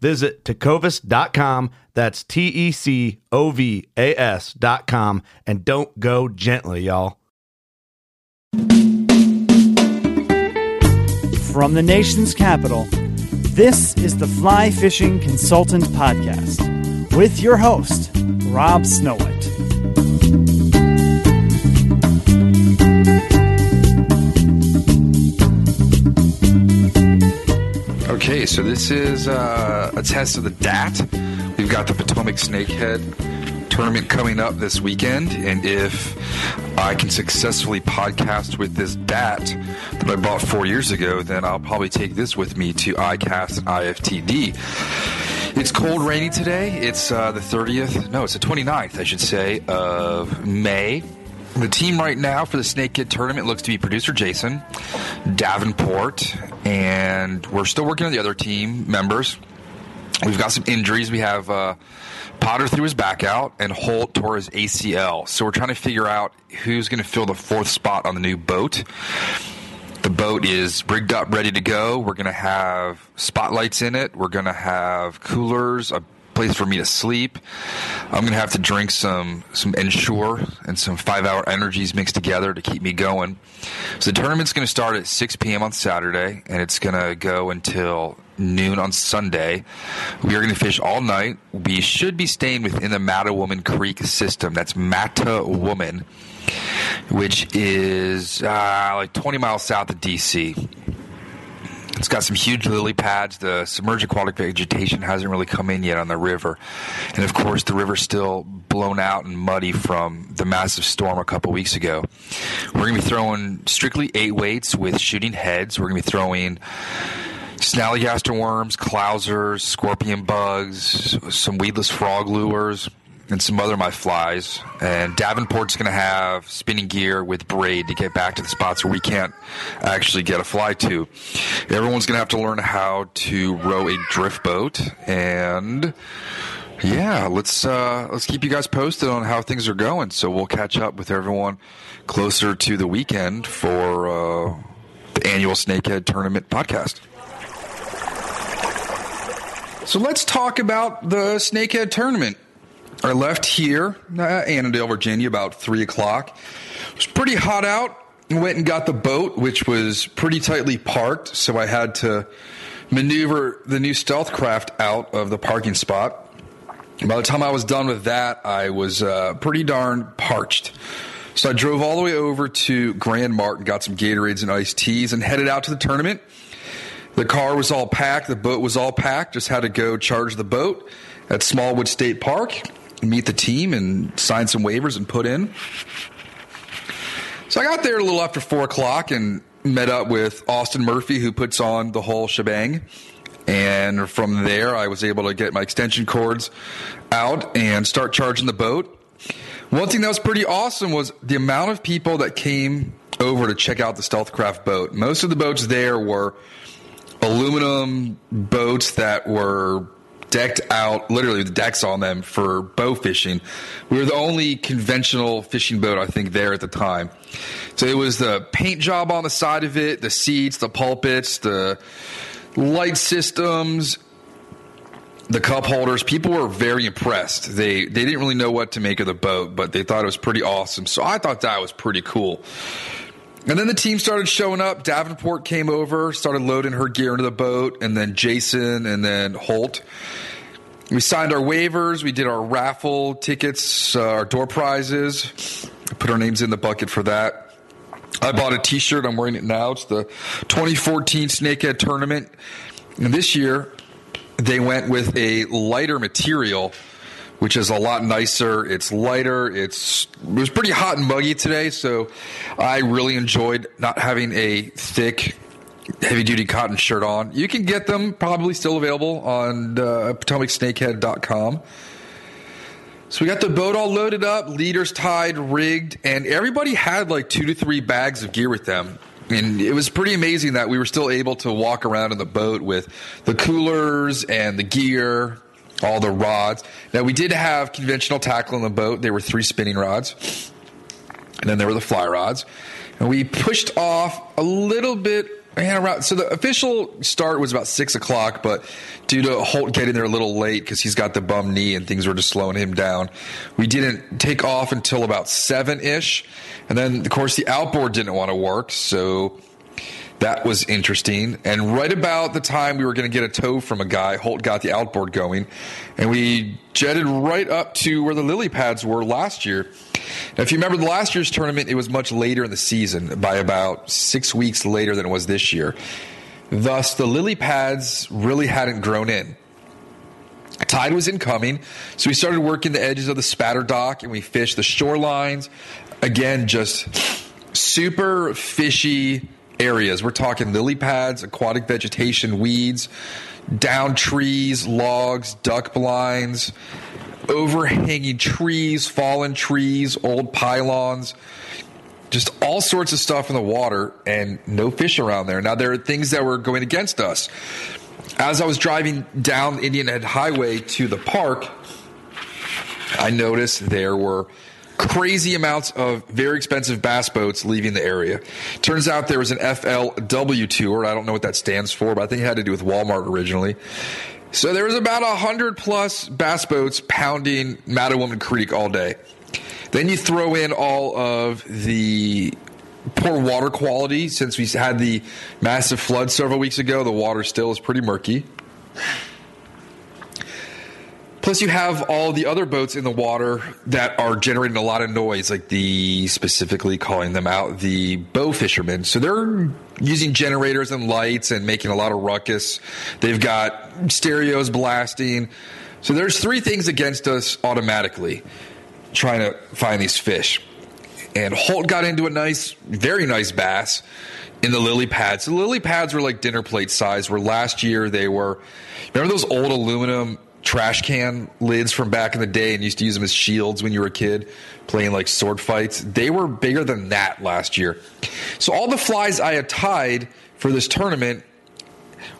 Visit tecovas.com. That's T E C O V A S.com. And don't go gently, y'all. From the nation's capital, this is the Fly Fishing Consultant Podcast with your host, Rob Snowhite. Okay, so this is uh, a test of the DAT. We've got the Potomac Snakehead tournament coming up this weekend, and if I can successfully podcast with this DAT that I bought four years ago, then I'll probably take this with me to ICAST and IFTD. It's cold, rainy today. It's uh, the 30th, no, it's the 29th, I should say, of May. The team right now for the Snakehead tournament looks to be producer Jason, Davenport, and we're still working on the other team members. We've got some injuries. We have uh, Potter threw his back out, and Holt tore his ACL. So we're trying to figure out who's going to fill the fourth spot on the new boat. The boat is rigged up, ready to go. We're going to have spotlights in it. We're going to have coolers, a place for me to sleep. I'm gonna have to drink some some Ensure and some five hour energies mixed together to keep me going. So the tournament's gonna start at 6 p.m. on Saturday and it's gonna go until noon on Sunday. We are going to fish all night. We should be staying within the Mattawoman Creek system. That's Mattawoman, which is uh, like 20 miles south of DC. It's got some huge lily pads. The submerged aquatic vegetation hasn't really come in yet on the river. And of course, the river's still blown out and muddy from the massive storm a couple weeks ago. We're going to be throwing strictly eight weights with shooting heads. We're going to be throwing snallygaster worms, clousers, scorpion bugs, some weedless frog lures, and some other my flies. And Davenport's going to have spinning gear with braid to get back to the spots where we can't actually get a fly to. Everyone's going to have to learn how to row a drift boat and. Yeah, let's uh, let's keep you guys posted on how things are going. So we'll catch up with everyone closer to the weekend for uh, the annual Snakehead Tournament podcast. So let's talk about the Snakehead Tournament. I left here, uh, Annandale, Virginia, about 3 o'clock. It was pretty hot out. Went and got the boat, which was pretty tightly parked, so I had to maneuver the new stealth craft out of the parking spot. By the time I was done with that, I was uh, pretty darn parched. So I drove all the way over to Grand Mart and got some Gatorades and iced teas and headed out to the tournament. The car was all packed, the boat was all packed, just had to go charge the boat at Smallwood State Park, meet the team, and sign some waivers and put in. So I got there a little after four o'clock and met up with Austin Murphy, who puts on the whole shebang. And from there, I was able to get my extension cords out and start charging the boat. One thing that was pretty awesome was the amount of people that came over to check out the Stealthcraft boat. Most of the boats there were aluminum boats that were decked out, literally the decks on them for bow fishing. We were the only conventional fishing boat, I think, there at the time. So it was the paint job on the side of it, the seats, the pulpits, the light systems, the cup holders. People were very impressed. They they didn't really know what to make of the boat, but they thought it was pretty awesome. So I thought that was pretty cool. And then the team started showing up. Davenport came over, started loading her gear into the boat, and then Jason and then Holt. We signed our waivers. We did our raffle tickets, uh, our door prizes. Put our names in the bucket for that. I bought a T-shirt. I'm wearing it now. It's the 2014 Snakehead Tournament. And this year, they went with a lighter material which is a lot nicer. It's lighter. It's it was pretty hot and muggy today, so I really enjoyed not having a thick heavy duty cotton shirt on. You can get them probably still available on uh, PotomacSnakehead.com. So we got the boat all loaded up, leaders tied, rigged, and everybody had like two to three bags of gear with them. And it was pretty amazing that we were still able to walk around in the boat with the coolers and the gear all the rods. Now we did have conventional tackle in the boat. There were three spinning rods, and then there were the fly rods. And we pushed off a little bit. Around, so the official start was about six o'clock, but due to Holt getting there a little late because he's got the bum knee and things were just slowing him down, we didn't take off until about seven ish. And then, of course, the outboard didn't want to work, so that was interesting. And right about the time we were going to get a tow from a guy, Holt got the outboard going, and we jetted right up to where the lily pads were last year. Now, if you remember the last year's tournament, it was much later in the season, by about six weeks later than it was this year. Thus, the lily pads really hadn't grown in. Tide was incoming, so we started working the edges of the spatter dock and we fished the shorelines. Again, just super fishy areas. We're talking lily pads, aquatic vegetation, weeds, down trees, logs, duck blinds, overhanging trees, fallen trees, old pylons, just all sorts of stuff in the water and no fish around there. Now, there are things that were going against us. As I was driving down Indian Head Highway to the park, I noticed there were crazy amounts of very expensive bass boats leaving the area. Turns out there was an FLW tour. I don't know what that stands for, but I think it had to do with Walmart originally. So there was about a hundred plus bass boats pounding Mattawoman Creek all day. Then you throw in all of the poor water quality since we had the massive flood several weeks ago. The water still is pretty murky. Plus, you have all the other boats in the water that are generating a lot of noise, like the specifically calling them out the bow fishermen. So they're using generators and lights and making a lot of ruckus. They've got stereos blasting. So there's three things against us automatically trying to find these fish. And Holt got into a nice, very nice bass in the lily pads. The lily pads were like dinner plate size, where last year they were, remember those old aluminum trash can lids from back in the day and used to use them as shields when you were a kid playing like sword fights. They were bigger than that last year. So all the flies I had tied for this tournament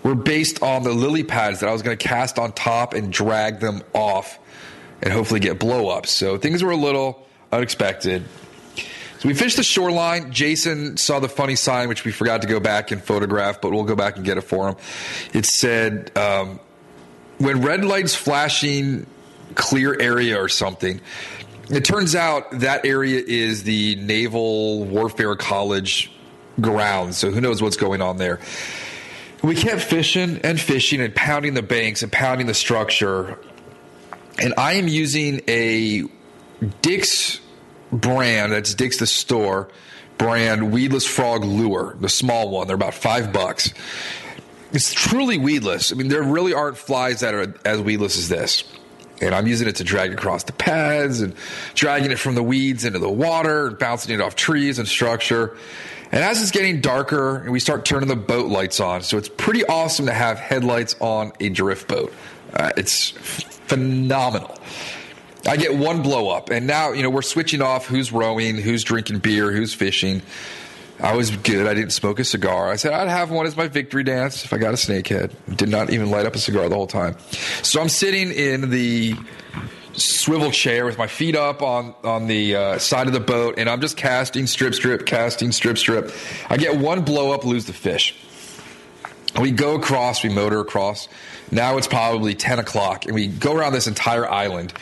were based on the lily pads that I was going to cast on top and drag them off and hopefully get blow ups. So things were a little unexpected. So we fished the shoreline. Jason saw the funny sign, which we forgot to go back and photograph, but we'll go back and get it for him. It said, um, when red lights flashing clear area or something it turns out that area is the naval warfare college grounds. so who knows what's going on there. We kept fishing and fishing and pounding the banks and pounding the structure. And i am using a dick's brand that's dick's the store brand weedless frog lure the small one. They're about five bucks it's truly weedless. I mean, there really aren't flies that are as weedless as this. And I'm using it to drag across the pads and dragging it from the weeds into the water and bouncing it off trees and structure. And as it's getting darker, and we start turning the boat lights on, so it's pretty awesome to have headlights on a drift boat. Uh, it's phenomenal. I get one blow up, and now you know we're switching off who's rowing, who's drinking beer, who's fishing. I was good. I didn't smoke a cigar. I said I'd have one as my victory dance if I got a snakehead. Did not even light up a cigar the whole time. So I'm sitting in the swivel chair with my feet up on on the uh, side of the boat, and I'm just casting strip, strip, casting strip, strip. I get one blow up, lose the fish. We go across, we motor across. Now it's probably 10 o'clock, and we go around this entire island.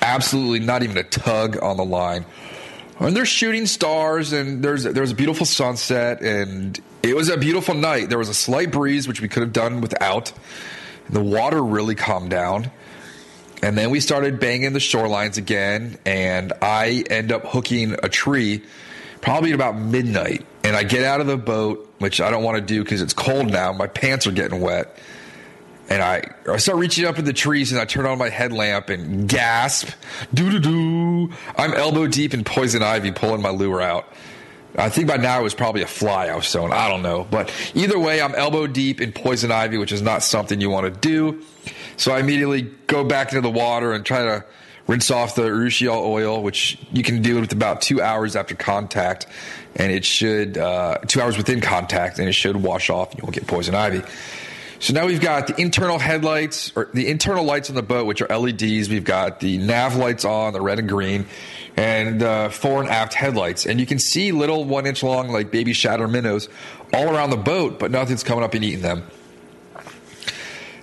Absolutely not even a tug on the line. And there's shooting stars, and there's there's a beautiful sunset, and it was a beautiful night. There was a slight breeze, which we could have done without. The water really calmed down. And then we started banging the shorelines again, and I end up hooking a tree probably at about midnight. And I get out of the boat, which I don't want to do because it's cold now. My pants are getting wet. And I, I start reaching up in the trees and I turn on my headlamp and gasp, doo doo doo. I'm elbow deep in poison ivy pulling my lure out. I think by now it was probably a fly I was sewing. I don't know. But either way, I'm elbow deep in poison ivy, which is not something you want to do. So I immediately go back into the water and try to rinse off the urushiol oil, which you can do with about two hours after contact, and it should uh, two hours within contact, and it should wash off, and you won't get poison ivy. So now we've got the internal headlights or the internal lights on the boat, which are LEDs. We've got the nav lights on, the red and green, and uh, fore and aft headlights. And you can see little one inch long, like baby shatter minnows, all around the boat, but nothing's coming up and eating them.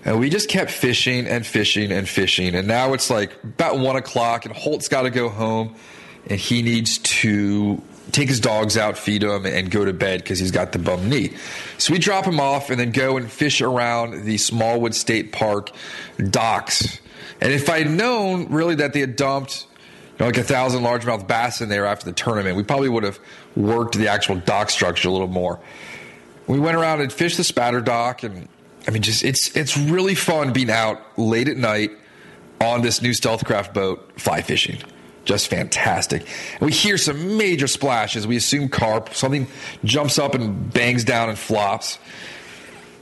And we just kept fishing and fishing and fishing. And now it's like about one o'clock, and Holt's got to go home, and he needs to take his dogs out, feed them, and go to bed because he's got the bum knee. So we drop him off and then go and fish around the Smallwood State Park docks. And if I'd known really that they had dumped you know, like a thousand largemouth bass in there after the tournament, we probably would have worked the actual dock structure a little more. We went around and fished the spatter dock, and I mean, just it's it's really fun being out late at night on this new Stealthcraft boat fly fishing just fantastic. And we hear some major splashes. We assume carp. Something jumps up and bangs down and flops.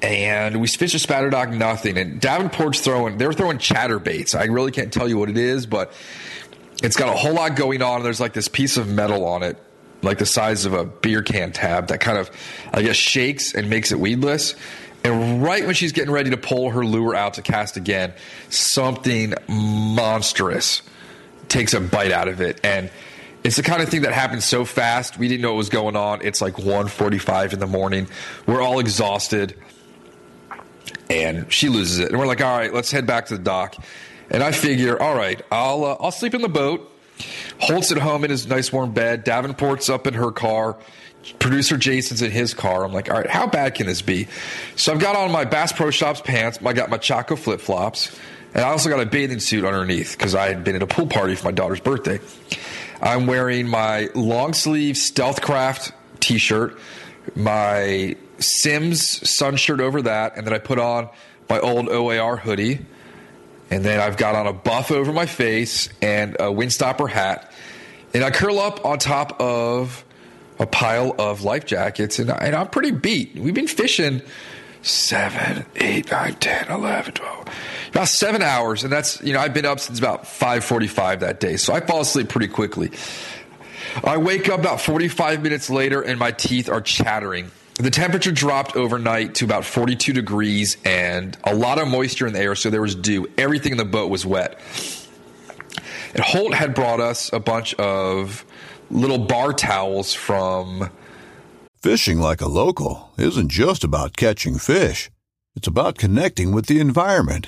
And we fish a spatter dock, nothing. And Davenport's throwing, they're throwing chatterbaits. I really can't tell you what it is, but it's got a whole lot going on. There's like this piece of metal on it, like the size of a beer can tab, that kind of, I guess, shakes and makes it weedless. And right when she's getting ready to pull her lure out to cast again, something monstrous takes a bite out of it. And it's the kind of thing that happens so fast. We didn't know what was going on. It's like 1.45 in the morning. We're all exhausted. And she loses it. And we're like all right let's head back to the dock. And i figure all right i'll uh, i'll sleep in the boat. Holt's at home in his nice warm bed. Davenport's up in her car. Producer jason's in his car. I'm like all right how bad can this be? So i've got on my bass pro shops pants. I got my chaco flip-flops and I also got a bathing suit underneath because I had been at a pool party for my daughter's birthday. I'm wearing my long sleeve Stealthcraft t shirt, my Simms sun shirt over that, and then I put on my old OAR hoodie. And then I've got on a buff over my face and a windstopper hat. And I curl up on top of a pile of life jackets, and, I, I'm pretty beat. We've been fishing seven, eight, nine, 10, 11, 12 about seven hours, and that's you know I've been up since about five forty-five that day, so I fall asleep pretty quickly. I wake up about forty-five minutes later, and my teeth are chattering. The temperature dropped overnight to about 42 degrees and a lot of moisture in the air, so there was dew. Everything in the boat was wet. And Holt had brought us a bunch of little bar towels from. Fishing like a local isn't just about catching fish, it's about connecting with the environment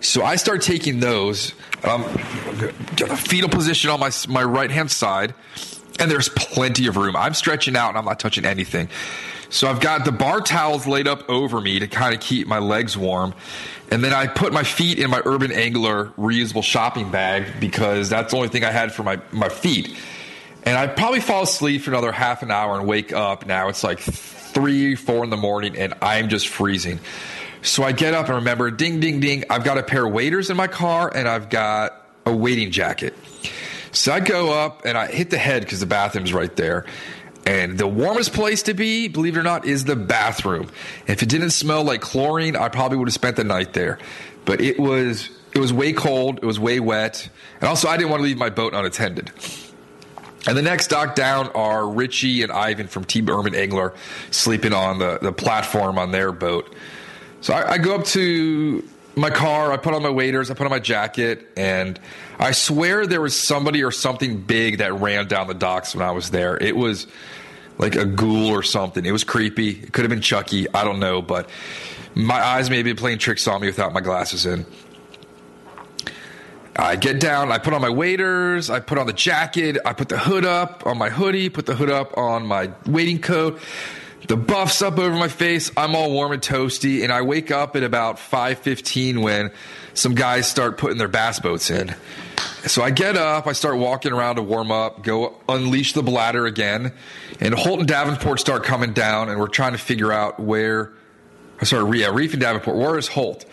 So I start taking those. Um, fetal position on my my right hand side, and there's plenty of room. I'm stretching out and I'm not touching anything. So I've got the bar towels laid up over me to kind of keep my legs warm. And then I put my feet in my Urban Angler reusable shopping bag because that's the only thing I had for my, my feet. And I probably fall asleep for another half an hour and wake up. Now it's like three, four in the morning, and I'm just freezing. So I get up and remember, ding, ding, ding, I've got a pair of waders in my car and I've got a wading jacket. So I go up and I hit the head because the bathroom's right there. And the warmest place to be, believe it or not, is the bathroom. If it didn't smell like chlorine, I probably would have spent the night there. But it was it was way cold, it was way wet, and also I didn't want to leave my boat unattended. And the next dock down are Richie and Ivan from Team Urban Angler sleeping on the, the platform on their boat. So I, I go up to my car, I put on my waders, I put on my jacket, and I swear there was somebody or something big that ran down the docks when I was there. It was like a ghoul or something. It was creepy. It could have been Chucky. I don't know, but my eyes may be playing tricks on me without my glasses in. I get down, I put on my waders, I put on the jacket, I put the hood up on my hoodie, put the hood up on my wading coat. The buff's up over my face. I'm all warm and toasty, and I wake up at about 5:15 when some guys start putting their bass boats in. So I get up, I start walking around to warm up, go unleash the bladder again, and Holt and Davenport start coming down, and we're trying to figure out where. Sorry, yeah, Reef and Davenport. Where is Holt?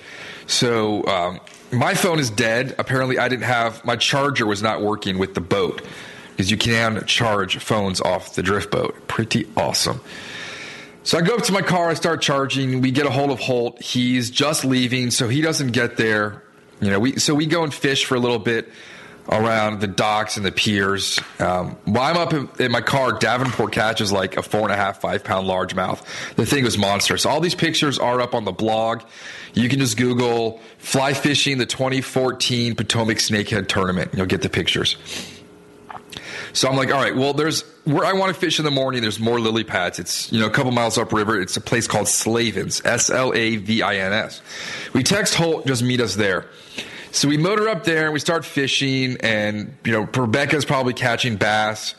So um, my phone is dead. Apparently, I didn't have my charger was not working with the boat because you can charge phones off the drift boat. Pretty awesome. So I go up to my car, I start charging. We get a hold of Holt. He's just leaving, so he doesn't get there. You know, we so we go and fish for a little bit around the docks and the piers. Um, while I'm up in, in, my car, Davenport catches like a four and a half, five pound largemouth. The thing was monstrous. All these pictures are up on the blog. You can just Google fly fishing the 2014 Potomac Snakehead Tournament. You'll get the pictures. So I'm like, all right, well, there's where I want to fish in the morning. There's more lily pads. It's you know a couple miles upriver. It's a place called Slavins, S L A V I N S. We text Holt, just meet us there. So we motor up there and we start fishing, and you know Rebecca's probably catching bass.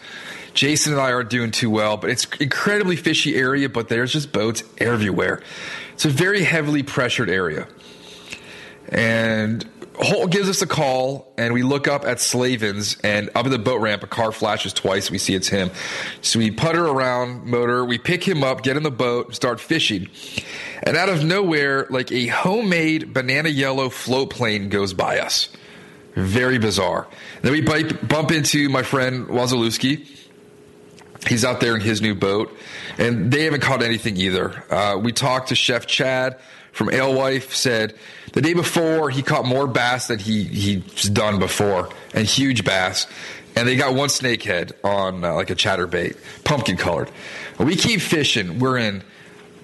Jason and I aren't doing too well, but it's incredibly fishy area. But there's just boats everywhere. It's a very heavily pressured area, and Holt gives us a call, and we look up at Slavins, and up at the boat ramp, a car flashes twice. We see it's him. So we putter around motor, we pick him up, get in the boat, start fishing. And out of nowhere, like a homemade banana yellow float plane goes by us. Very bizarre. Then we bump into my friend Wazalewski. He's out there in his new boat, and they haven't caught anything either. Uh, we talked to Chef Chad from Alewife, said the day before, he caught more bass than he he's done before, and huge bass. And they got one snakehead on uh, like a chatterbait, pumpkin colored. We keep fishing. We're in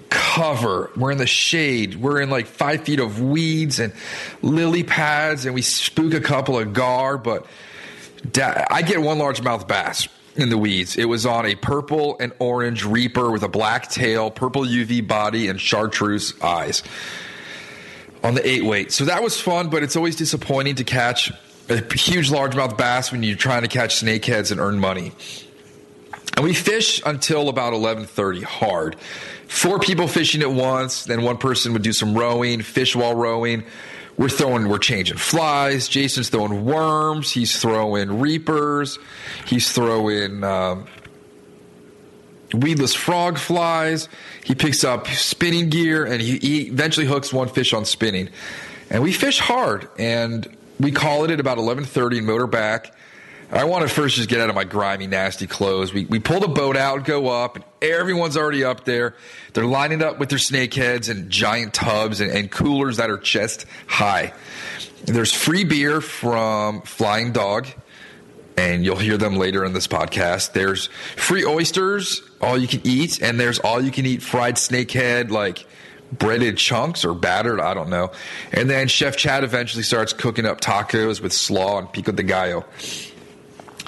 cover. We're in the shade. We're in like five feet of weeds and lily pads, and we spook a couple of gar. But da- I get one largemouth bass in the weeds. It was on a purple and orange reaper with a black tail, purple UV body, and chartreuse eyes on the eight weight. So that was fun, but it's always disappointing to catch a huge largemouth bass when you're trying to catch snakeheads and earn money. And we fish until about 11:30 hard. Four people fishing at once, then one person would do some rowing, fish while rowing. We're throwing, we're changing flies. Jason's throwing worms. He's throwing reapers. He's throwing um, weedless frog flies. He picks up spinning gear and he, he, eventually hooks one fish on spinning. And we fish hard and we call it at about 11:30 and motor back. I want to first just get out of my grimy, nasty clothes. We, we pull the boat out, go up, and everyone's already up there. They're lining up with their snakeheads and giant tubs and, and coolers that are chest high. There's free beer from Flying Dog and you'll hear them later in this podcast. There's free oysters, all you can eat, and there's all you can eat fried snakehead, like breaded chunks or battered, I don't know. And then Chef Chad eventually starts cooking up tacos with slaw and pico de gallo.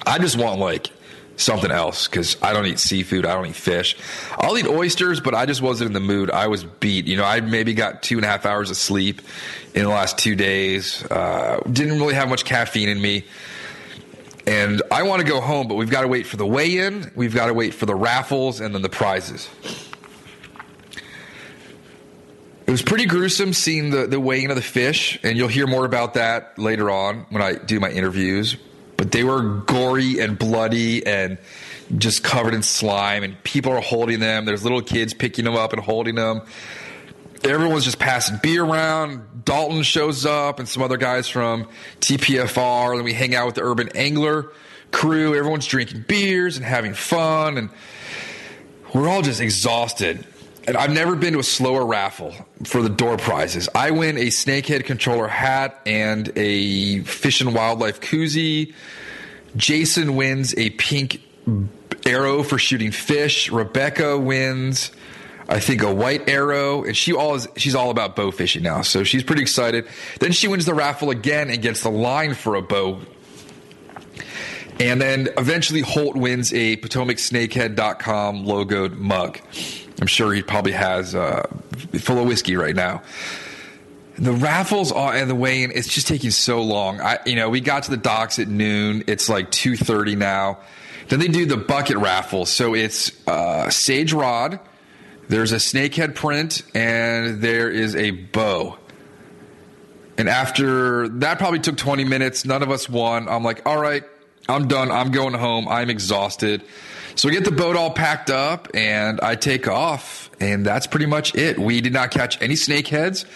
I just want like something else because I don't eat seafood. I don't eat fish. I'll eat oysters, but I just wasn't in the mood. I was beat. You know, I maybe got two and a half hours of sleep in the last two days. Uh, didn't really have much caffeine in me. And I want to go home, but we've got to wait for the weigh in, we've got to wait for the raffles, and then the prizes. It was pretty gruesome seeing the, the weighing of the fish, and you'll hear more about that later on when I do my interviews. But they were gory and bloody and just covered in slime, and people are holding them. There's little kids picking them up and holding them. Everyone's just passing beer around. Dalton shows up, and some other guys from TPFR. And we hang out with the Urban Angler crew. Everyone's drinking beers and having fun, and we're all just exhausted and I've never been to a slower raffle for the door prizes. I win a snakehead controller hat and a fish and wildlife koozie. Jason wins a pink arrow for shooting fish. Rebecca wins, I think, a white arrow, and she all is, she's all about bow fishing now, so she's pretty excited. Then she wins the raffle again and gets the line for a bow. And then eventually Holt wins a PotomacSnakehead.com logoed mug. I'm sure he probably has uh, full of whiskey right now. The raffles are, and the weigh-in, it's just taking so long. I, you know, we got to the docks at noon. It's like 2:30 now. Then they do the bucket raffle. So it's uh, sage rod. There's a snakehead print, and there is a bow. And after that, probably took 20 minutes. None of us won. I'm like, all right, I'm done. I'm going home. I'm exhausted. So we get the boat all packed up and I take off, and that's pretty much it. We did not catch any snakeheads.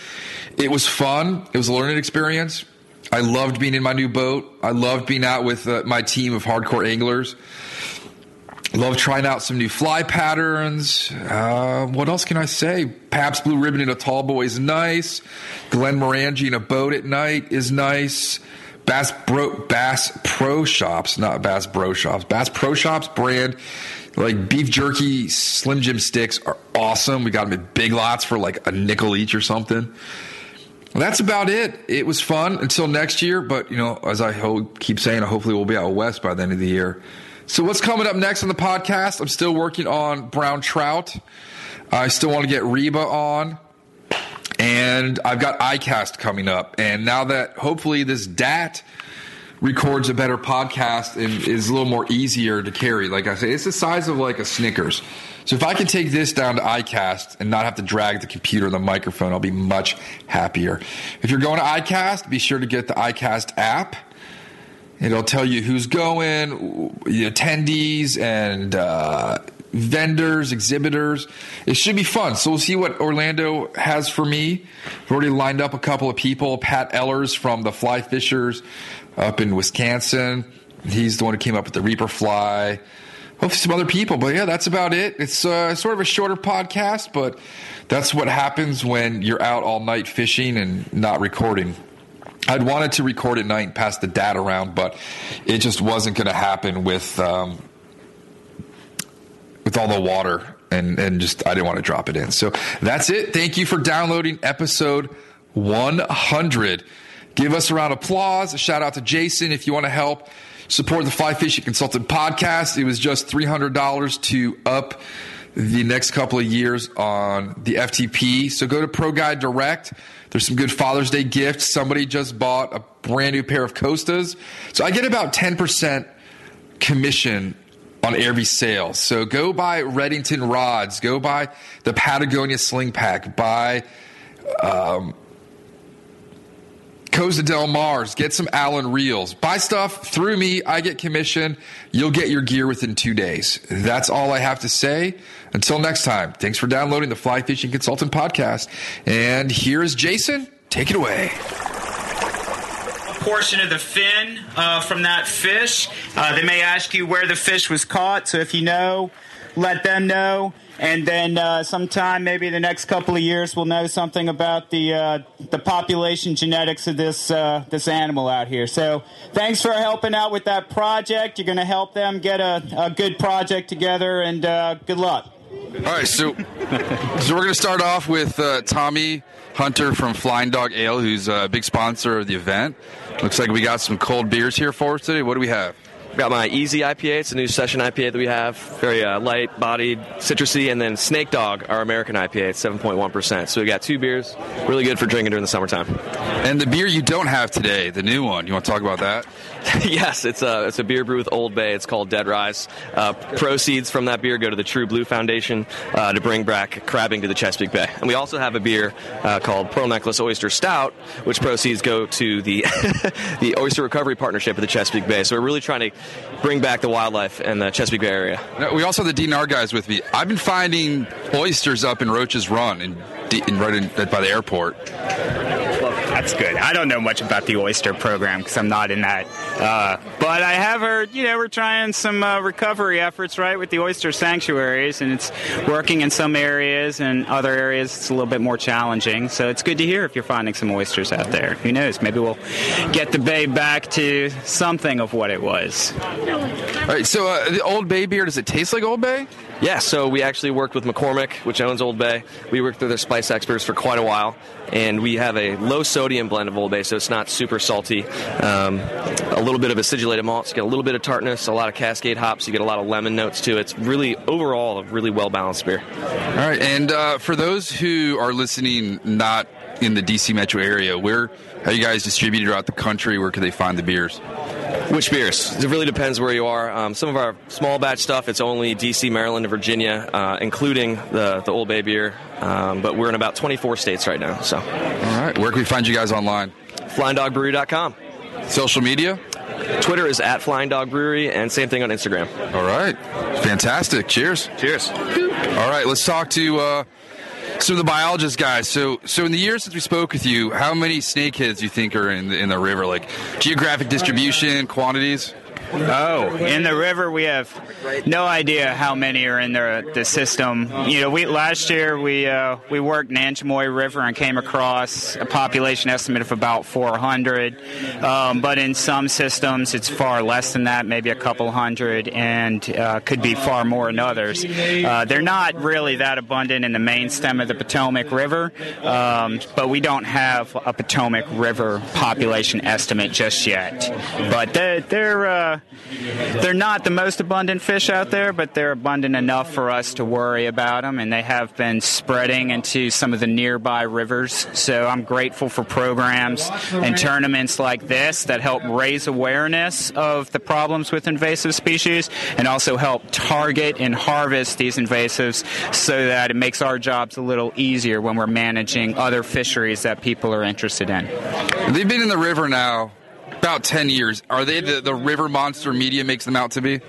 It was fun, it was a learning experience. I loved being in my new boat. I loved being out with uh, my team of hardcore anglers. Love trying out some new fly patterns. Uh, what else can I say? Pabst Blue Ribbon in a tall boy is nice. Glenmorangie in a boat at night is nice. Bass Bro Bass Pro Shops, not Bass Bro Shops. Bass Pro Shops brand like beef jerky Slim Jim sticks are awesome. We got them at Big Lots for like a nickel each or something. Well, that's about it. It was fun until next year, but you know, as I hope, keep saying, hopefully we'll be out west by the end of the year. So what's coming up next on the podcast? I'm still working on brown trout. I still want to get Reba on and I've got iCast coming up. And now that hopefully this DAT records a better podcast and is a little more easier to carry, like I say, it's the size of like a Snickers. So if I can take this down to iCast and not have to drag the computer and the microphone, I'll be much happier. If you're going to iCast, be sure to get the iCast app. It'll tell you who's going, the attendees, and uh, vendors, exhibitors. It should be fun. So we'll see what Orlando has for me. We've already lined up a couple of people. Pat Ehlers from the Fly Fishers up in Wisconsin. He's the one who came up with the Reaper Fly. Hopefully some other people, but yeah, that's about it. It's uh, sort of a shorter podcast, but that's what happens when you're out all night fishing and not recording. I'd wanted to record at night and pass the data around, but it just wasn't going to happen with um, with all the water and and just I didn't want to drop it in. So that's it. Thank you for downloading episode 100. Give us a round of applause. A shout out to Jason if you want to help support the Fly Fishing Consultant podcast. It was just $300 to up the next couple of years on the FTP. So go to Pro Guide Direct. There's some good Father's Day gifts. Somebody just bought a brand new pair of Costas. So I get about 10% commission on every sale. So go buy Redington rods, go buy the Patagonia sling pack, buy um, Costa Del Mars, get some Allen reels, buy stuff through me. I get commission. You'll get your gear within two days. That's all I have to say. Until next time, thanks for downloading the Fly Fishing Consultant podcast. And here is Jason. Take it away portion of the fin uh, from that fish. Uh, they may ask you where the fish was caught, so if you know, let them know. And then uh, sometime, maybe the next couple of years, we'll know something about the uh, the population genetics of this uh, this animal out here. So, thanks for helping out with that project. You're going to help them get a, a, good project together, and uh, good luck. All right, so so we're going to start off with Tommy Hunter from Flying Dog Ale, who's a big sponsor of the event. Looks like we got some cold beers here for us today. What do we have? got my Easy IPA. It's a new session IPA that we have. Very uh, light bodied, citrusy. And then Snake Dog, our American IPA. It's 7.1%. So we got two beers. Really good for drinking during the summertime. And the beer you don't have today, the new one, you want to talk about that? yes, it's a, it's a beer brew with Old Bay. It's called Dead Rise. Uh, proceeds from that beer go to the True Blue Foundation uh, to bring back crabbing to the Chesapeake Bay. And we also have a beer uh, called Pearl Necklace Oyster Stout, which proceeds go to the the Oyster Recovery Partnership of the Chesapeake Bay. So we're really trying to bring back the wildlife in the Chesapeake Bay area. We also have the DNR guys with me. I've been finding oysters up in Roach's Run, in right in, by the airport. That's good. I don't know much about the oyster program because I'm not in that. Uh, but I have heard, you know, we're trying some uh, recovery efforts, right, with the oyster sanctuaries, and it's working in some areas, and other areas it's a little bit more challenging. So it's good to hear if you're finding some oysters out there. Who knows? Maybe we'll get the bay back to something of what it was. All right. So uh, the Old Bay beer, does it taste like Old Bay? Yeah, so we actually worked with McCormick, which owns Old Bay. We worked with their spice experts for quite a while, and we have a low sodium blend of Old Bay, so it's not super salty. Um, a little bit of acidulated malts, you get a little bit of tartness, a lot of Cascade hops, you get a lot of lemon notes too. It's really overall a really well balanced beer. All right, and uh, for those who are listening, not in the DC metro area, where are you guys distributed throughout the country? Where could they find the beers? Which beers? It really depends where you are. Um, some of our small batch stuff, it's only DC, Maryland, and Virginia, uh, including the, the Old Bay beer. Um, but we're in about 24 states right now. So, all right. Where can we find you guys online? FlyingDogBrewery.com. Social media? Twitter is at Flying Dog Brewery, and same thing on Instagram. All right. Fantastic. Cheers. Cheers. All right. Let's talk to. Uh, so the biologist guys. So so in the years since we spoke with you, how many snakeheads do you think are in the, in the river? Like geographic distribution, quantities. Oh, in the river we have no idea how many are in the the system. You know, we last year we uh, we worked Nanjemoy River and came across a population estimate of about 400. Um, but in some systems it's far less than that, maybe a couple hundred, and uh, could be far more in others. Uh, they're not really that abundant in the main stem of the Potomac River, um, but we don't have a Potomac River population estimate just yet. But they're, they're they're not the most abundant fish out there, but they're abundant enough for us to worry about them, and they have been spreading into some of the nearby rivers. So I'm grateful for programs and tournaments like this that help raise awareness of the problems with invasive species and also help target and harvest these invasives so that it makes our jobs a little easier when we're managing other fisheries that people are interested in. They've been in the river now about 10 years. Are they the, the river monster media makes them out to be?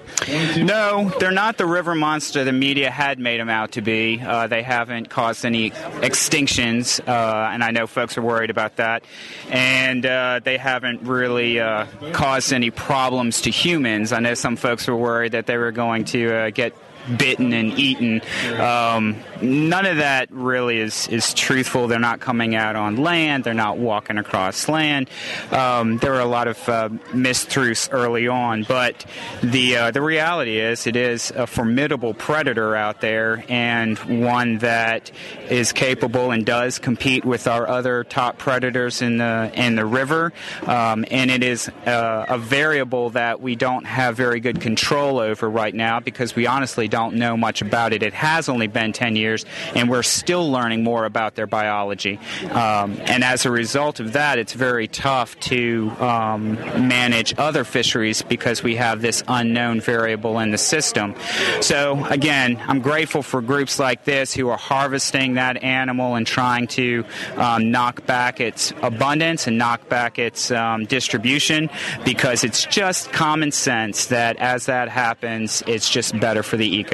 No, they're not the river monster the media had made them out to be. Uh, they haven't caused any extinctions, uh, and I know folks are worried about that. And uh, they haven't really uh, caused any problems to humans. I know some folks were worried that they were going to uh, get bitten and eaten. Um, none of that really is, is truthful. They're not coming out on land. They're not walking across land. Um, there were a lot of uh, mistruths early on, but the uh, the reality is it is a formidable predator out there and one that is capable and does compete with our other top predators in the in the river. Um, and it is uh, a variable that we don't have very good control over right now because we honestly don't know much about it. It has only been 10 years, and we're still learning more about their biology. Um, and as a result of that, it's very tough to um, manage other fisheries because we have this unknown variable in the system. So, again, I'm grateful for groups like this who are harvesting that animal and trying to um, knock back its abundance and knock back its um, distribution because it's just common sense that as that happens, it's just better for the ecosystem.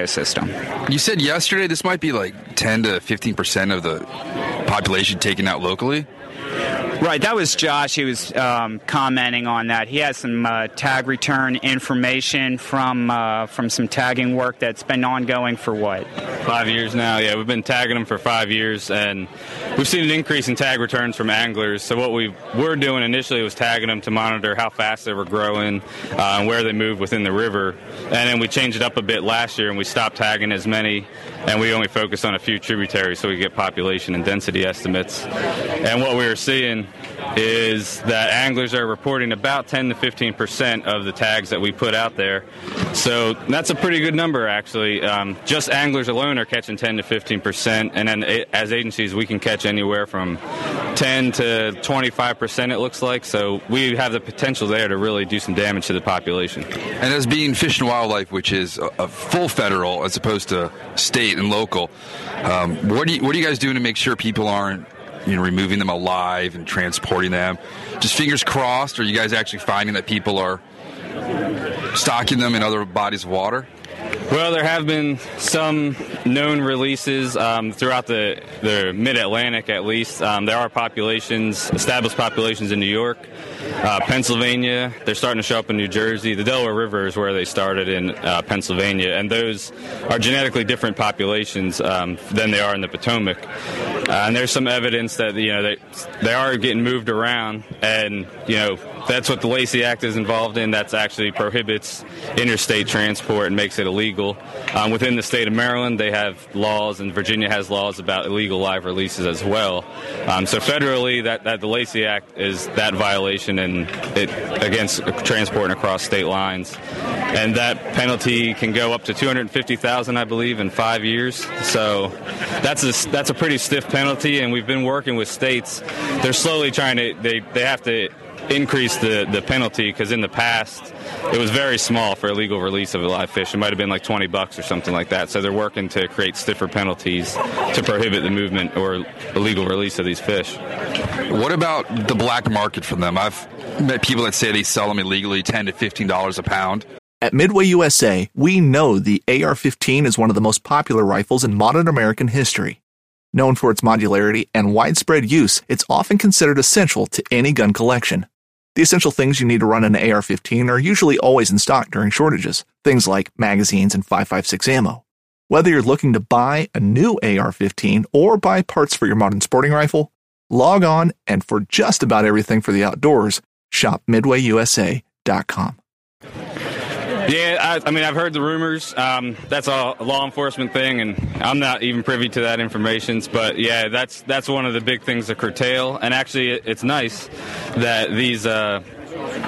You said yesterday this might be like 10 to 15 percent of the population taken out locally. Right, that was Josh. He was um, commenting on that. He has some uh, tag return information from uh, from some tagging work that's been ongoing for what five years now. Yeah, we've been tagging them for five years, and we've seen an increase in tag returns from anglers. So what we were doing initially was tagging them to monitor how fast they were growing uh, and where they moved within the river. And then we changed it up a bit last year, and we stopped tagging as many, and we only focused on a few tributaries so we get population and density estimates. And what we were seeing is that anglers are reporting about 10 to 15 percent of the tags that we put out there. So that's a pretty good number, actually. Um, just anglers alone are catching 10 to 15 percent, and then as agencies, we can catch anywhere from 10 to 25 percent. It looks like. So we have the potential there to really do some damage to the population. And as being Fish and Wildlife, which is a, a full federal as opposed to state and local, um, what do you, what are you guys doing to make sure people aren't you know, removing them alive and transporting them. Just fingers crossed. Are you guys actually finding that people are stocking them in other bodies of water? Well, there have been some known releases um, throughout the, the mid Atlantic, at least. Um, there are populations, established populations in New York, uh, Pennsylvania. They're starting to show up in New Jersey. The Delaware River is where they started in uh, Pennsylvania, and those are genetically different populations um, than they are in the Potomac. Uh, and there's some evidence that you know they they are getting moved around, and you know that's what the Lacey Act is involved in. That's actually prohibits interstate transport and makes it illegal. Um, within the state of Maryland, they have laws, and Virginia has laws about illegal live releases as well. Um, so federally, that, that the Lacey Act is that violation and it against transporting across state lines, and that penalty can go up to 250,000, I believe, in five years. So that's a that's a pretty stiff penalty, and we've been working with states. They're slowly trying to they they have to increase the, the penalty because in the past it was very small for illegal release of a live fish. It might have been like 20 bucks or something like that. So they're working to create stiffer penalties to prohibit the movement or illegal release of these fish. What about the black market for them? I've met people that say they sell them illegally 10 to $15 a pound. At Midway USA, we know the AR 15 is one of the most popular rifles in modern American history. Known for its modularity and widespread use, it's often considered essential to any gun collection. The essential things you need to run an AR 15 are usually always in stock during shortages, things like magazines and 5.56 ammo. Whether you're looking to buy a new AR 15 or buy parts for your modern sporting rifle, log on and for just about everything for the outdoors, shop midwayusa.com. Yeah, I, I, mean, I've heard the rumors. Um, that's a law enforcement thing, and I'm not even privy to that information. But yeah, that's that's one of the big things to curtail. And actually, it's nice that these uh,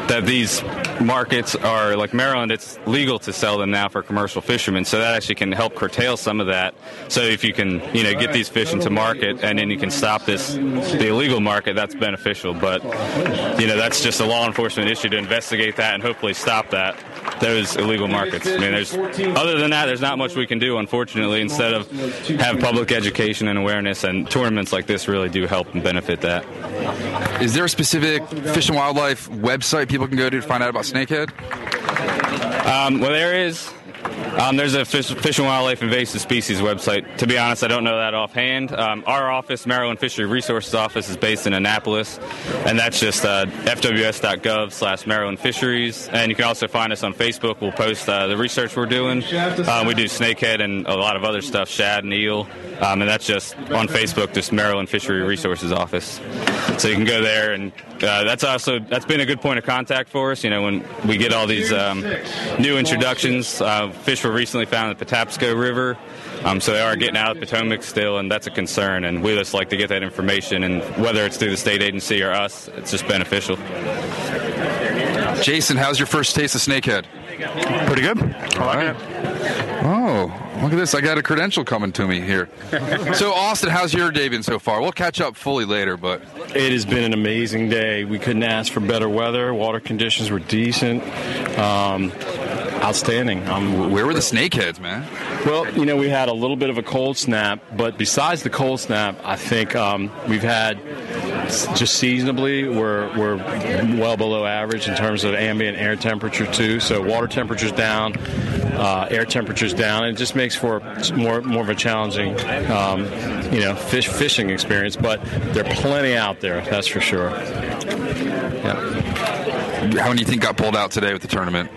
that these markets are like Maryland. It's legal to sell them now for commercial fishermen, so that actually can help curtail some of that. So if you can, you know, get these fish into market, and then you can stop this the illegal market, that's beneficial. But you know, that's just a law enforcement issue to investigate that and hopefully stop that those illegal markets. I mean, there's other than that, there's not much we can do, unfortunately. Instead of have public education and awareness, and tournaments like this really do help and benefit that. Is there a specific fish and wildlife website people can go to to find out about snakehead? Um, well, there is. Um, there's a Fish, Fish, and Wildlife Invasive Species website. To be honest, I don't know that offhand. Um, our office, Maryland Fishery Resources Office, is based in Annapolis, and that's just uh, fws.gov slash Maryland Fisheries. And you can also find us on Facebook. We'll post uh, the research we're doing. Um, we do snakehead and a lot of other stuff, shad and eel, um, and that's just on Facebook, just Maryland Fishery Resources Office. So you can go there, and uh, that's also that's been a good point of contact for us. You know, when we get all these um, new introductions, uh, fish were recently found in the Patapsco River. Um, so they are getting out of Potomac still, and that's a concern. And we just like to get that information, and whether it's through the state agency or us, it's just beneficial. Jason, how's your first taste of snakehead? Pretty good. All right. Oh, look at this. I got a credential coming to me here. so, Austin, how's your day been so far? We'll catch up fully later, but. It has been an amazing day. We couldn't ask for better weather. Water conditions were decent. Um, outstanding. Um, Where were the snakeheads, man? Well, you know, we had a little bit of a cold snap, but besides the cold snap, I think um, we've had just seasonably we're we're well below average in terms of ambient air temperature too. So water temperature's down, uh, air temperature's down, and it just makes for more more of a challenging, um, you know, fish fishing experience. But there are plenty out there, that's for sure. Yeah. How many do you think got pulled out today with the tournament?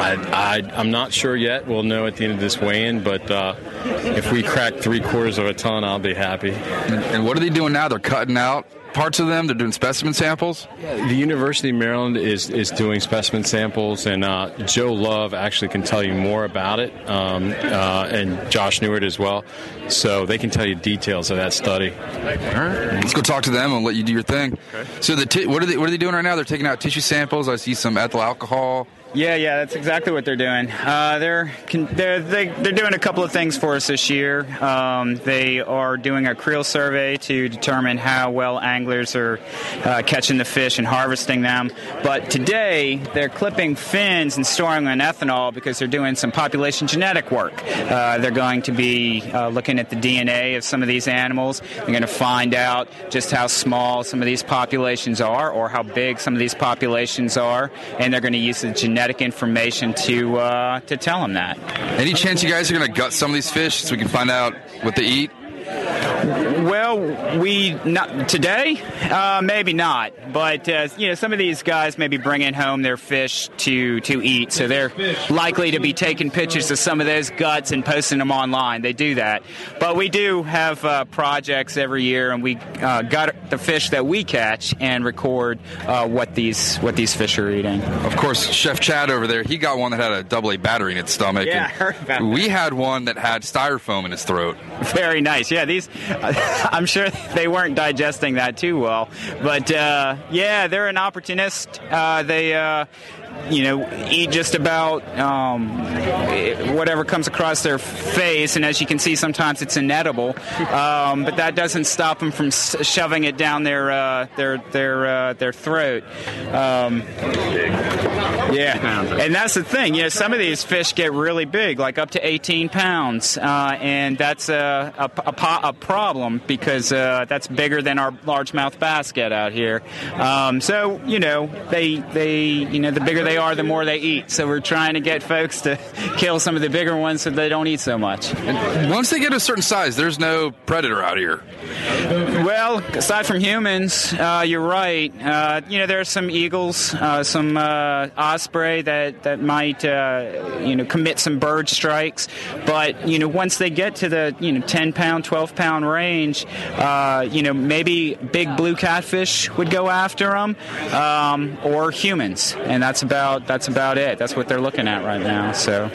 I, I, am not sure yet. We'll know at the end of this weigh-in, but uh, if we crack three quarters of a ton, I'll be happy. And, and, what are they doing now? They're cutting out parts of them? They're doing specimen samples. The University of Maryland is, is doing specimen samples, and uh, Joe Love actually can tell you more about it, um, uh, and Josh Newhard as well. So they can tell you details of that study. All right, let's go talk to them and let you do your thing. Okay. So the t- what are they what are they doing right now? They're taking out tissue samples. I see some ethyl alcohol. Yeah, yeah, that's exactly what they're doing. Uh, they're, they're they, they're doing a couple of things for us this year. Um, they are doing a creel survey to determine how well anglers are uh, catching the fish and harvesting them. But today they're clipping fins and storing them in ethanol because they're doing some population genetic work. Uh, they're going to be uh, looking at the DNA of some of these animals. They're going to find out just how small some of these populations are or how big some of these populations are, and they're going to use the genetic genetic information to uh, to tell them that. Any chance you guys are going to gut some of these fish so we can find out what they eat? Well, we not today, uh, maybe not, but uh, you know, some of these guys may be bringing home their fish to to eat, so they're likely to be taking pictures of some of those guts and posting them online. They do that, but we do have uh, projects every year, and we uh, gut the fish that we catch and record uh, what these what these fish are eating. Of course, Chef Chad over there, he got one that had a double A battery in its stomach. Yeah, I heard about we had one that had styrofoam in its throat. Very nice. Yeah, these. I'm sure they weren't digesting that too well, but uh, yeah, they're an opportunist. Uh, they. You know, eat just about um, whatever comes across their face, and as you can see, sometimes it's inedible. Um, but that doesn't stop them from shoving it down their uh, their their uh, their throat. Um, yeah, and that's the thing. You know, some of these fish get really big, like up to 18 pounds, uh, and that's a, a, a, a problem because uh, that's bigger than our largemouth bass get out here. Um, so you know, they they you know the bigger they are, the more they eat. So we're trying to get folks to kill some of the bigger ones so they don't eat so much. And once they get a certain size, there's no predator out here. Well, aside from humans, uh, you're right. Uh, you know, there are some eagles, uh, some uh, osprey that that might uh, you know commit some bird strikes, but you know once they get to the you know 10 pound, 12 pound range, uh, you know maybe big blue catfish would go after them, um, or humans, and that's about that's about it. That's what they're looking at right now. So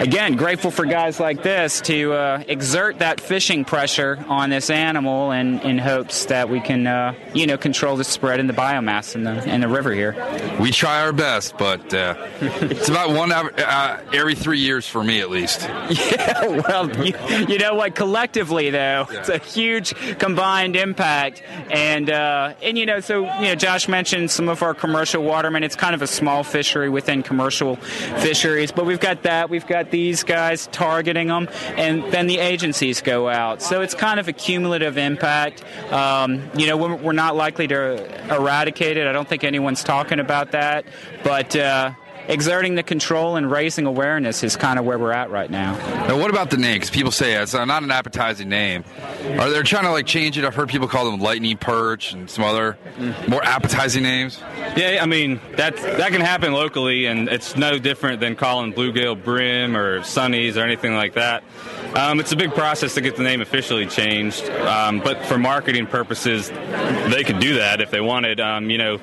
again, grateful for guys like this to exert that fishing pressure on this animal, and in hopes that we can you know control the spread in the biomass in the in the river here. We try our best, but uh, it's about one uh, every three years for me, at least. Yeah, well, you, you know what? Collectively, though, yeah. it's a huge combined impact, and uh, and you know, so you know, Josh mentioned some of our commercial watermen. It's kind of a small fishery within commercial fisheries, but we've got that. We've got these guys targeting them, and then the agencies go out. So it's kind of a cumulative impact. Um, you know, we're, we're not likely to eradicate it. I don't think anyone's talking about that, but uh, exerting the control and raising awareness is kind of where we're at right now. Now, what about the name? Because people say it's not an appetizing name. Are they trying to like change it? I've heard people call them lightning perch and some other more appetizing names. Yeah, I mean that that can happen locally, and it's no different than calling bluegill brim or sunnies or anything like that. Um, it's a big process to get the name officially changed, um, but for marketing purposes, they could do that if they wanted. Um, you know,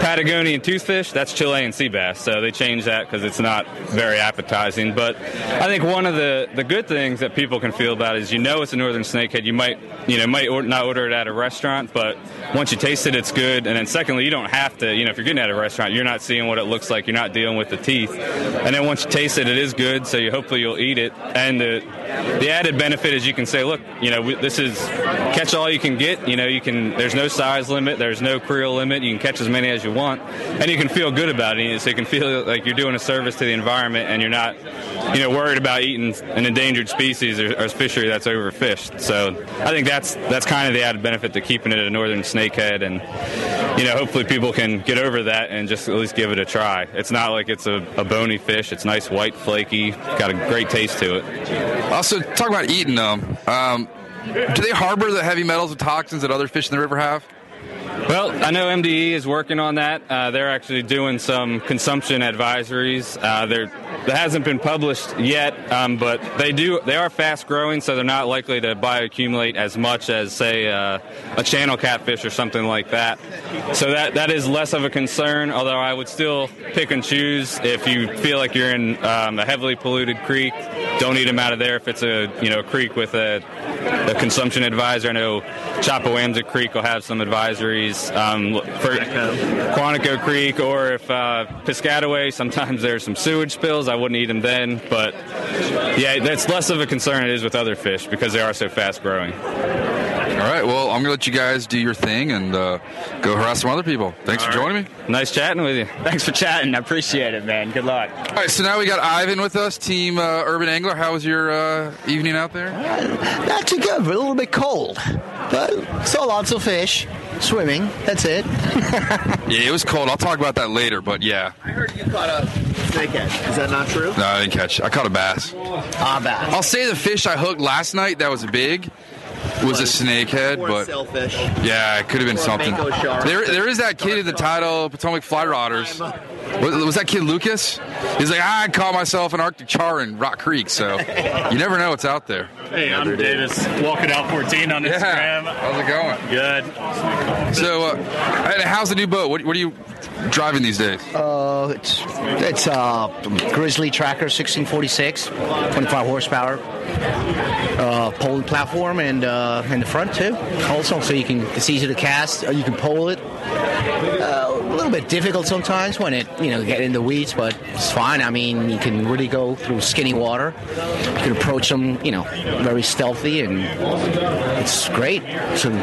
Patagonian toothfish, that's Chilean sea bass, so they changed that because it's not very appetizing. But I think one of the, the good things that people can feel about is you know it's a northern snakehead. You might you know might or, not order it at a restaurant, but once you taste it, it's good. And then secondly, you don't have to. You know, if you're getting at a restaurant, you're not seeing what it looks like. You're not dealing with the teeth. And then once you taste it, it is good. So you hopefully you'll eat it. And the the added benefit is you can say, look, you know, this is catch all you can get. You know, you can. There's no size limit. There's no creel limit. You can catch as many as you want, and you can feel good about it. So you can feel like you're doing a service to the environment, and you're not, you know, worried about eating an endangered species or, or fishery that's overfished. So I think that's that's kind of the added benefit to keeping it a northern snakehead, and you know, hopefully people can get over that and just at least give it a try. It's not like it's a, a bony fish. It's nice, white, flaky, got a great taste to it. Also, talk about eating them. Um, do they harbor the heavy metals and toxins that other fish in the river have? Well, I know MDE is working on that. Uh, they're actually doing some consumption advisories. Uh, they're, that hasn't been published yet, um, but they do. They are fast growing, so they're not likely to bioaccumulate as much as, say, uh, a channel catfish or something like that. So that that is less of a concern. Although I would still pick and choose if you feel like you're in um, a heavily polluted creek. Don't eat them out of there if it's a you know creek with a, a consumption advisor. I know Chopawamsic Creek will have some advisories um, for Quantico Creek, or if uh, Piscataway. Sometimes there's some sewage spills. I wouldn't eat them then, but yeah, that's less of a concern it is with other fish because they are so fast growing. All right, well, I'm going to let you guys do your thing and uh, go harass some other people. Thanks All for right. joining me. Nice chatting with you. Thanks for chatting. I appreciate it, man. Good luck. All right, so now we got Ivan with us, Team uh, Urban Angler. How was your uh, evening out there? Not too good, but a little bit cold. But saw lots of fish, swimming. That's it. Yeah, it was cold. I'll talk about that later, but yeah. I heard you caught a snakehead. Is that not true? No, I didn't catch it. I caught a bass. Ah, bad. I'll say the fish I hooked last night that was big was a snakehead, but sailfish. yeah, it could have been Or something. There, there is that kid in the title Potomac Fly Rodders. Was, was that kid Lucas? He's like, "Ah, I call myself an Arctic char in Rock Creek, so you never know what's out there. Hey, I'm Davis, walking out 14 on Yeah. Instagram. How's it going? Good. So, uh, how's the new boat? What, what are you driving these days? Uh, it's it's uh, Grizzly Tracker 1646, 25 horsepower. Uh, polling platform and uh, in the front too. Also, so you can it's easy to cast. You can pole it. Uh, a little bit difficult sometimes when it you know get in the weeds, but it's fine. I mean, you can really go through skinny water. You can approach them, you know, very stealthy, and it's great. It's an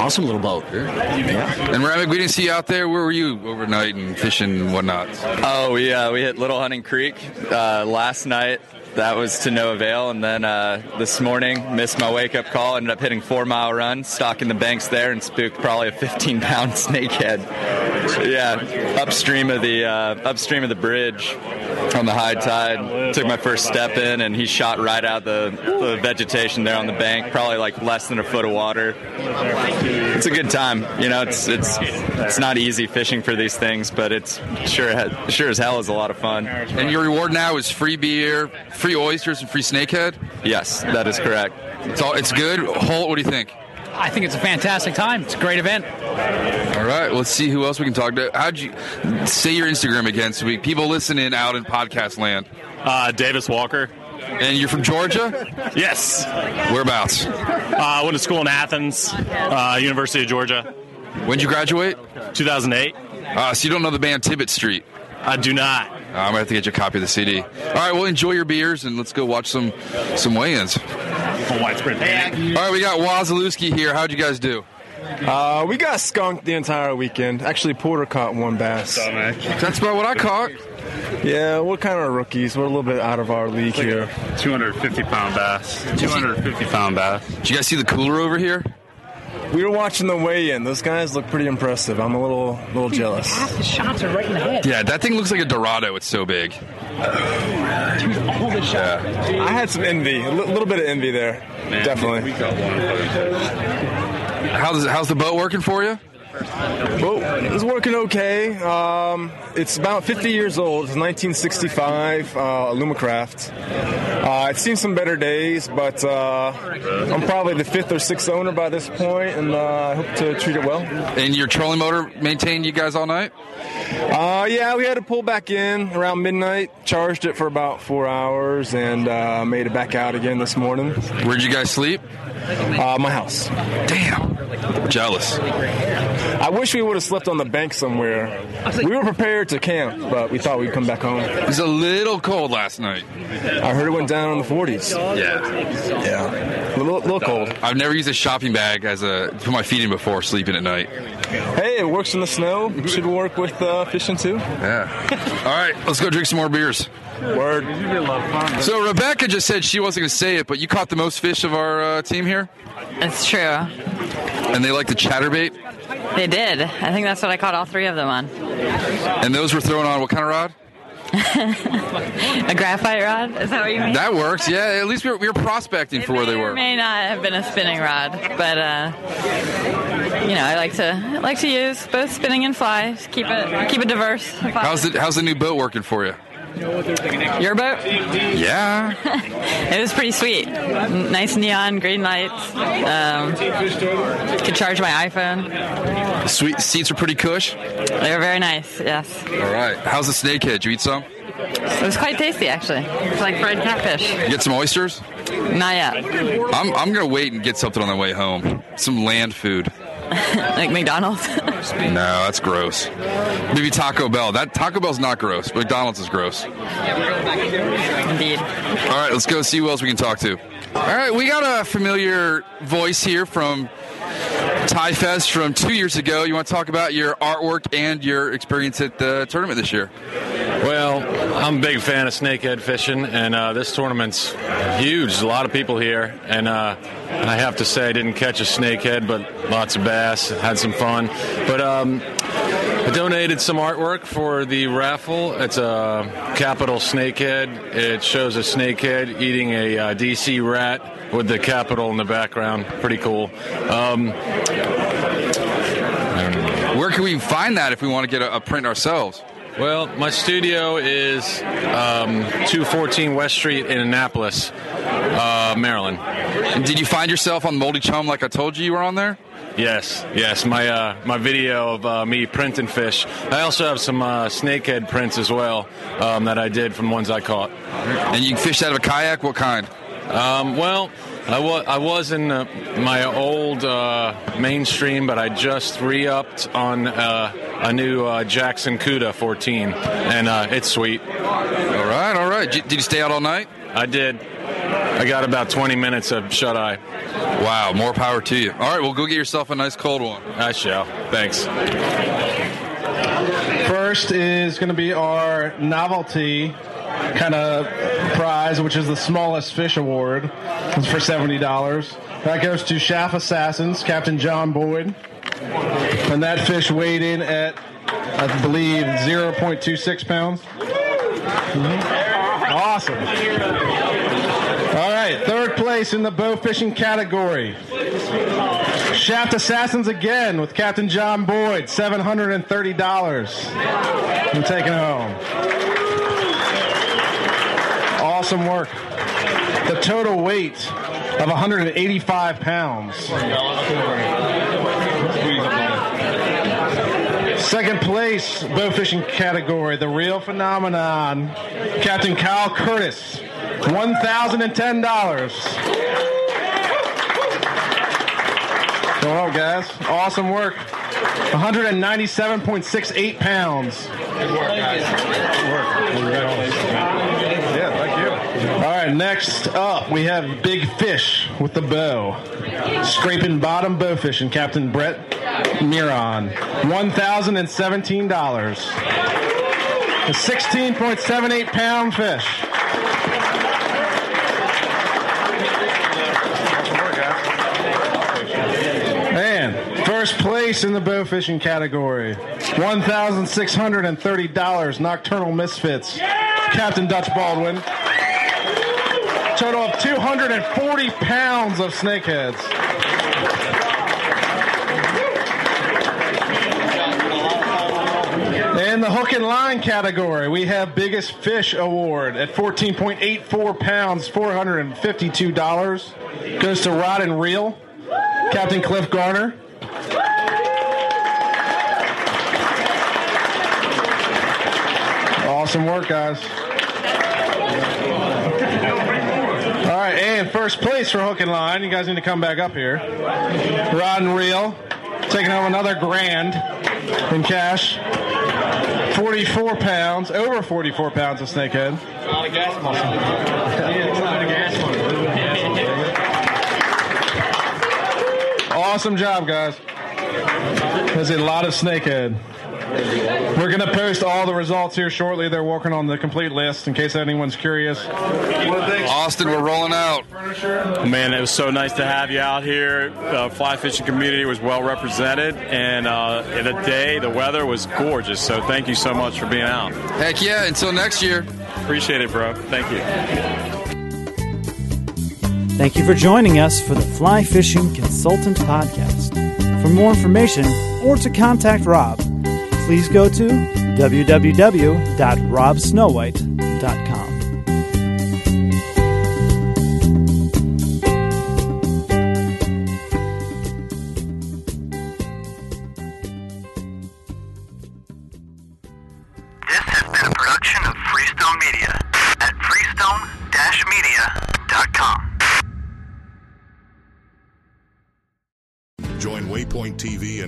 awesome little boat. Yeah. And Ramek, we didn't see you out there. Where were you overnight and fishing and whatnot? Oh, we uh, we hit Little Hunting Creek uh, last night. That was to no avail, and then uh, this morning missed my wake up call. Ended up hitting Four Mile Run, stalking the banks there, and spooked probably a 15 pound snakehead. Yeah, upstream of the uh, upstream of the bridge on the high tide. Took my first step in, and he shot right out the, the vegetation there on the bank, probably like less than a foot of water. It's a good time, you know. It's it's it's not easy fishing for these things, but it's sure sure as hell is a lot of fun. And your reward now is free beer, free oysters, and free snakehead. Yes, that is correct. It's all. It's good. Holt, what do you think? I think it's a fantastic time. It's a great event. All right, let's see who else we can talk to. How'd you say your Instagram again so we people listening out in podcast land? Uh, Davis Walker. And you're from Georgia? Yes. Whereabouts? Uh, I went to school in Athens, uh, University of Georgia. When'd you graduate? 2008. Uh, so you don't know the band Tibbet Street? I do not. Uh, I'm gonna have to get you a copy of the CD. All right, well enjoy your beers and let's go watch some some weigh-ins. widespread All right, we got Wazalewski here. How'd you guys do? Uh, we got skunked the entire weekend. Actually, Porter caught one bass. That's about what I caught. Yeah, we're kind of rookies. We're a little bit out of our league here. 250 pound bass. 250 pound bass. Did you guys see the cooler over here? We were watching the weigh-in. Those guys look pretty impressive. I'm a little, little jealous. Half the shots are right in the head. Yeah, that thing looks like a Dorado. It's so big. Dude, All the shots. Yeah. I had some envy, a little bit of envy there. Definitely. How's how's the boat working for you? Well, it's working okay. Um, it's about 50 years old. It's 1965 uh, Lumacraft. Uh, it's seen some better days, but uh, I'm probably the fifth or sixth owner by this point, and uh, I hope to treat it well. And your trolling motor maintained you guys all night? Uh, yeah, we had to pull back in around midnight. Charged it for about four hours, and uh, made it back out again this morning. Where'd you guys sleep? Uh, my house. Damn. Jealous. I wish we would have slept on the bank somewhere. We were prepared to camp, but we thought we'd come back home. It was a little cold last night. I heard it went down in the 40s. Yeah. Yeah. A little, little cold. I've never used a shopping bag as a put my feet in before sleeping at night. Hey, it works in the snow. Should work with uh, fishing too. Yeah. All right, let's go drink some more beers. Word. So Rebecca just said she wasn't going to say it, but you caught the most fish of our uh, team here, It's true. and they like the chatterbait, They did. I think that's what I caught all three of them on. and those were thrown on what kind of rod? A graphite rod? Is that what you mean? That works. Yeah, at least we were, we were prospecting for where they were. may not have been a spinning rod, but uh, you know, I like to I like to use both spinning and fly. Just keep it keep it diverse. How's the How's the new boat working for you? Your boat? Yeah. it was pretty sweet. Nice neon green lights. Um, could charge my iPhone. Sweet seats are pretty cush. They were very nice. Yes, All right. How's the snakehead? Did you eat some? it was quite tasty actually. It's like fried catfish. You get some oysters? Not yet. I'm I'm gonna wait and get something on the way home. Some land food. like McDonald's. No, that's gross. Maybe Taco Bell. That Taco Bell's not gross. McDonald's is gross. Indeed. All right, let's go see who else we can talk to. All right, we got a familiar voice here from Tie Fest from two years ago. You want to talk about your artwork and your experience at the tournament this year? Well, I'm a big fan of snakehead fishing, and uh, this tournament's huge. A lot of people here, and uh, I have to say I didn't catch a snakehead, but lots of bass. Had some fun. But um, donated some artwork for the raffle. It's a capital snakehead. It shows a snakehead eating a uh, DC rat with the capital in the background. Pretty cool. Um, Where can we find that if we want to get a, a print ourselves? Well, my studio is um, 214 West Street in Annapolis, uh, Maryland. And did you find yourself on Moldy Chum like I told you you were on there? Yes, yes. My uh, my video of uh, me printing fish. I also have some uh, snakehead prints as well um, that I did from ones I caught. And you fished out of a kayak? What kind? Um, well, I was I was in uh, my old uh, mainstream, but I just re-upped on uh, a new uh, Jackson Cuda 14, and uh, it's sweet. All right, all right. Did you stay out all night? I did. I got about 20 minutes of shut eye. Wow, more power to you. All right, well, go get yourself a nice cold one. I shall. Thanks. First is going to be our novelty kind of prize, which is the smallest fish award. It's for seventy dollars. That goes to Shaft Assassins, Captain John Boyd, and that fish weighed in at, I believe, zero point two six pounds. Mhm. Awesome. Place in the bow fishing category. Shaft Assassins again with Captain John Boyd, seven hundred and thirty dollars. I'm taking it home. Awesome work. The total weight of 185 pounds. Second place, bow fishing category, the real phenomenon, Captain Kyle Curtis, $1,010. Go on, guys. Awesome work. 197.68 pounds. Good work, guys. Good work. Yeah, thank you. All right, next up, we have Big Fish with the bow. Scraping bottom bow fishing, Captain Brett Miron. $1,017. A 16.78 pound fish. And first place in the bow fishing category, $1,630 Nocturnal Misfits, Captain Dutch Baldwin. Total of 240 pounds of snakeheads. In the hook and line category, we have Biggest Fish Award at 14.84 pounds, $452. Goes to Rod and Reel, Captain Cliff Garner. Awesome work, guys. All right, and first place for hook and line. You guys need to come back up here. Rod and Reel, taking home another grand in cash. 44 pounds, over 44 pounds of snakehead. A lot of gas muscle. A lot of gas. Yeah. Awesome job, guys. There's a lot of snakehead. We're going to post all the results here shortly. They're working on the complete list in case anyone's curious. Austin, we're rolling out. Man, it was so nice to have you out here. The fly fishing community was well represented, and uh, the day, the weather was gorgeous. So thank you so much for being out. Heck yeah! Until next year. Appreciate it, bro. Thank you. Thank you for joining us for the Fly Fishing Consultant Podcast. For more information or to contact Rob, please go to www.robsnowhite.com.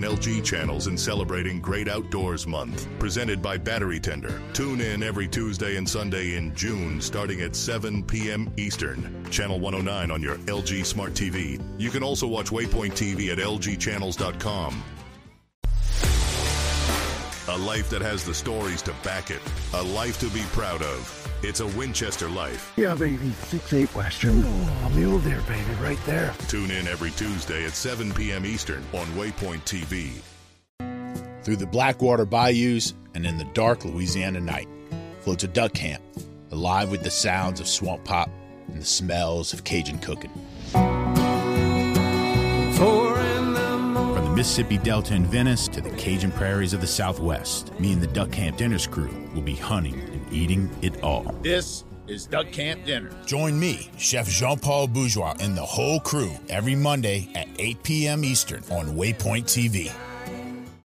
and LG channels in celebrating Great Outdoors Month, presented by Battery Tender. Tune in every Tuesday and Sunday in June, starting at 7 p.m. Eastern. Channel 109 on your LG Smart TV. You can also watch Waypoint TV at lgchannels.com. A life that has the stories to back it. A life to be proud of. It's a Winchester life. Yeah, baby. Six eight Western. Oh, mule deer, baby, right there. Tune in every Tuesday at 7 p.m. Eastern on Waypoint TV. Through the Blackwater bayous and in the dark Louisiana night floats a duck camp, alive with the sounds of swamp pop and the smells of Cajun cooking. From the Mississippi Delta in Venice to the Cajun prairies of the Southwest, me and the Duck Camp Dinners crew will be hunting and eating it all. This is Duck Camp Dinner. Join me, Chef Jean Paul Bourgeois, and the whole crew every Monday at 8 p.m. Eastern on Waypoint TV.